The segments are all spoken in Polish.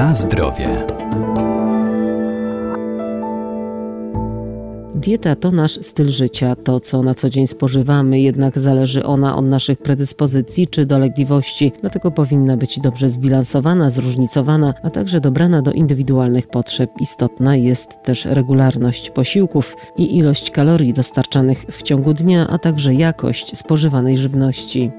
Na zdrowie. Dieta to nasz styl życia, to co na co dzień spożywamy, jednak zależy ona od naszych predyspozycji czy dolegliwości, dlatego powinna być dobrze zbilansowana, zróżnicowana, a także dobrana do indywidualnych potrzeb. Istotna jest też regularność posiłków i ilość kalorii dostarczanych w ciągu dnia, a także jakość spożywanej żywności.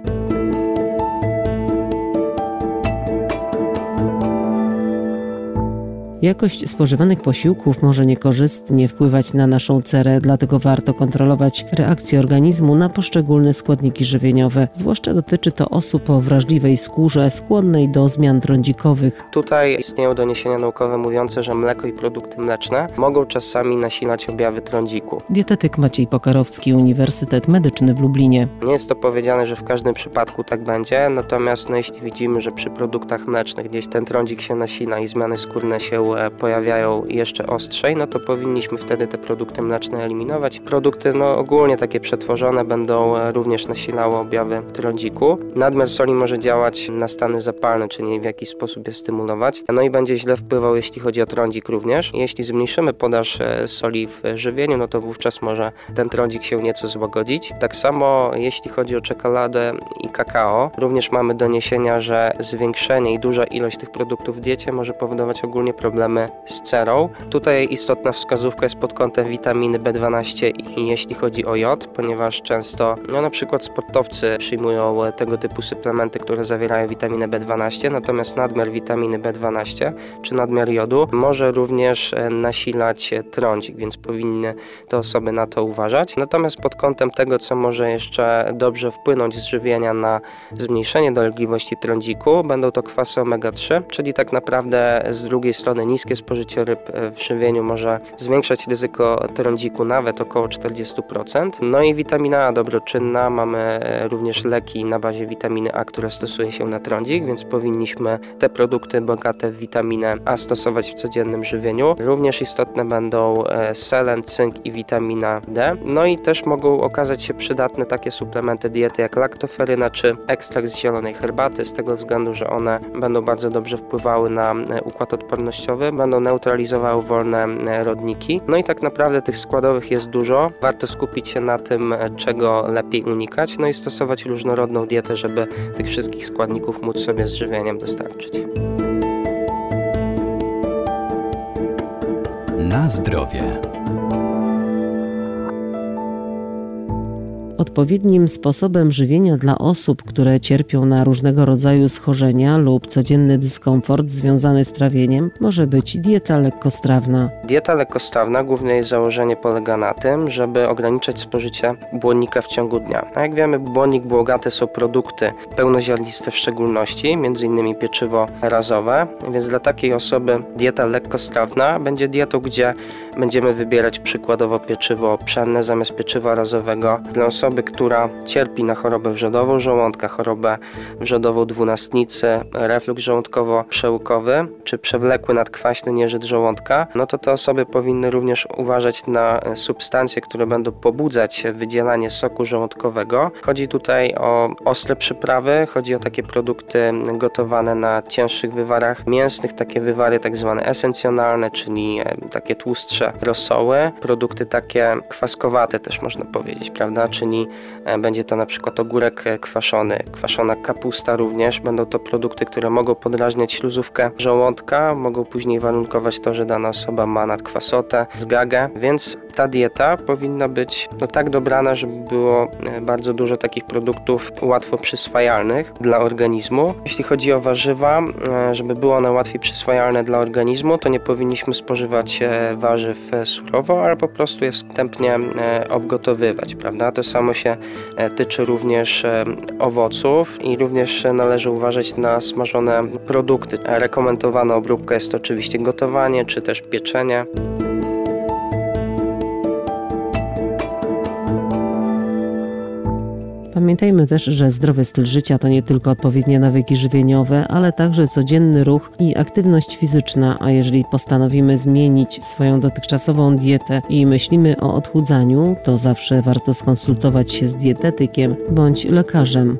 Jakość spożywanych posiłków może niekorzystnie wpływać na naszą cerę, dlatego warto kontrolować reakcję organizmu na poszczególne składniki żywieniowe. Zwłaszcza dotyczy to osób o wrażliwej skórze, skłonnej do zmian trądzikowych. Tutaj istnieją doniesienia naukowe mówiące, że mleko i produkty mleczne mogą czasami nasilać objawy trądziku. Dietetyk Maciej Pokarowski, Uniwersytet Medyczny w Lublinie. Nie jest to powiedziane, że w każdym przypadku tak będzie, natomiast no, jeśli widzimy, że przy produktach mlecznych gdzieś ten trądzik się nasila i zmiany skórne się E, pojawiają jeszcze ostrzej, no to powinniśmy wtedy te produkty mleczne eliminować. Produkty no, ogólnie takie przetworzone będą e, również nasilały objawy trądziku. Nadmiar soli może działać na stany zapalne, czyli w jakiś sposób je stymulować. No i będzie źle wpływał, jeśli chodzi o trądzik również. Jeśli zmniejszymy podaż e, soli w żywieniu, no to wówczas może ten trądzik się nieco złagodzić. Tak samo jeśli chodzi o czekoladę i kakao, również mamy doniesienia, że zwiększenie i duża ilość tych produktów w diecie może powodować ogólnie problemy problemy z cerą. Tutaj istotna wskazówka jest pod kątem witaminy B12 i jeśli chodzi o jod, ponieważ często no, na przykład sportowcy przyjmują tego typu suplementy, które zawierają witaminę B12, natomiast nadmiar witaminy B12 czy nadmiar jodu może również e, nasilać trądzik, więc powinny te osoby na to uważać. Natomiast pod kątem tego, co może jeszcze dobrze wpłynąć z żywienia na zmniejszenie dolegliwości trądziku, będą to kwasy omega-3, czyli tak naprawdę z drugiej strony niskie spożycie ryb e, w żywieniu może zwiększać ryzyko trądziku nawet około 40%. No i witamina A dobroczynna, mamy e, również leki na bazie witaminy A, które stosuje się na trądzik, więc powinniśmy te produkty bogate w witaminę A stosować w codziennym żywieniu. Również istotne będą e, selen, cynk i witamina D. No i też mogą okazać się przydatne takie suplementy diety jak laktoferyna czy ekstrakt z zielonej herbaty, z tego względu, że one będą bardzo dobrze wpływały na układ odpornościowy będą neutralizowały wolne e, rodniki. No i tak naprawdę tych składowych jest dużo. Warto skupić się na tym, e, czego lepiej unikać, no i stosować różnorodną dietę, żeby tych wszystkich składników móc sobie z żywieniem dostarczyć. Na zdrowie. Odpowiednim sposobem żywienia dla osób, które cierpią na różnego rodzaju schorzenia lub codzienny dyskomfort związany z trawieniem, może być dieta lekkostrawna. Dieta lekkostrawna głównie jej założenie polega na tym, żeby ograniczać spożycie błonnika w ciągu dnia. A jak wiemy, błonnik błogate są produkty pełnoziarniste w szczególności, m.in. pieczywo razowe, więc dla takiej osoby dieta lekkostrawna będzie dietą, gdzie będziemy wybierać przykładowo pieczywo pszenne zamiast pieczywa razowego. Dla osoby osoby, która cierpi na chorobę wrzodową żołądka, chorobę wrzodową dwunastnicy, reflux żołądkowo-przełykowy czy przewlekły nadkwaśny nieżyt żołądka, no to te osoby powinny również uważać na substancje, które będą pobudzać wydzielanie soku żołądkowego. Chodzi tutaj o ostre przyprawy, chodzi o takie produkty gotowane na cięższych wywarach mięsnych, takie wywary tak zwane esencjonalne, czyli e, takie tłustsze rosoły, produkty takie kwaskowate też można powiedzieć, prawda, czyli E, będzie to na przykład ogórek e, kwaszony, kwaszona kapusta również. Będą to produkty, które mogą podrażniać śluzówkę żołądka, mogą później warunkować to, że dana osoba ma nadkwasotę, zgagę, więc ta dieta powinna być no, tak dobrana, żeby było e, bardzo dużo takich produktów łatwo przyswajalnych dla organizmu. Jeśli chodzi o warzywa, żeby było one łatwiej przyswajalne dla organizmu, to nie powinniśmy spożywać warzyw surowo, ale po prostu je wstępnie obgotowywać, prawda? To samo się e, tyczy również e, owoców i również należy uważać na smażone produkty. Rekomendowana obróbka jest oczywiście gotowanie czy też pieczenie. Pamiętajmy też, że zdrowy styl życia to nie tylko odpowiednie nawyki żywieniowe, ale także codzienny ruch i aktywność fizyczna, a jeżeli postanowimy zmienić swoją dotychczasową dietę i myślimy o odchudzaniu, to zawsze warto skonsultować się z dietetykiem bądź lekarzem.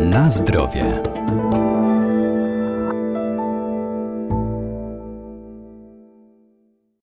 Na zdrowie.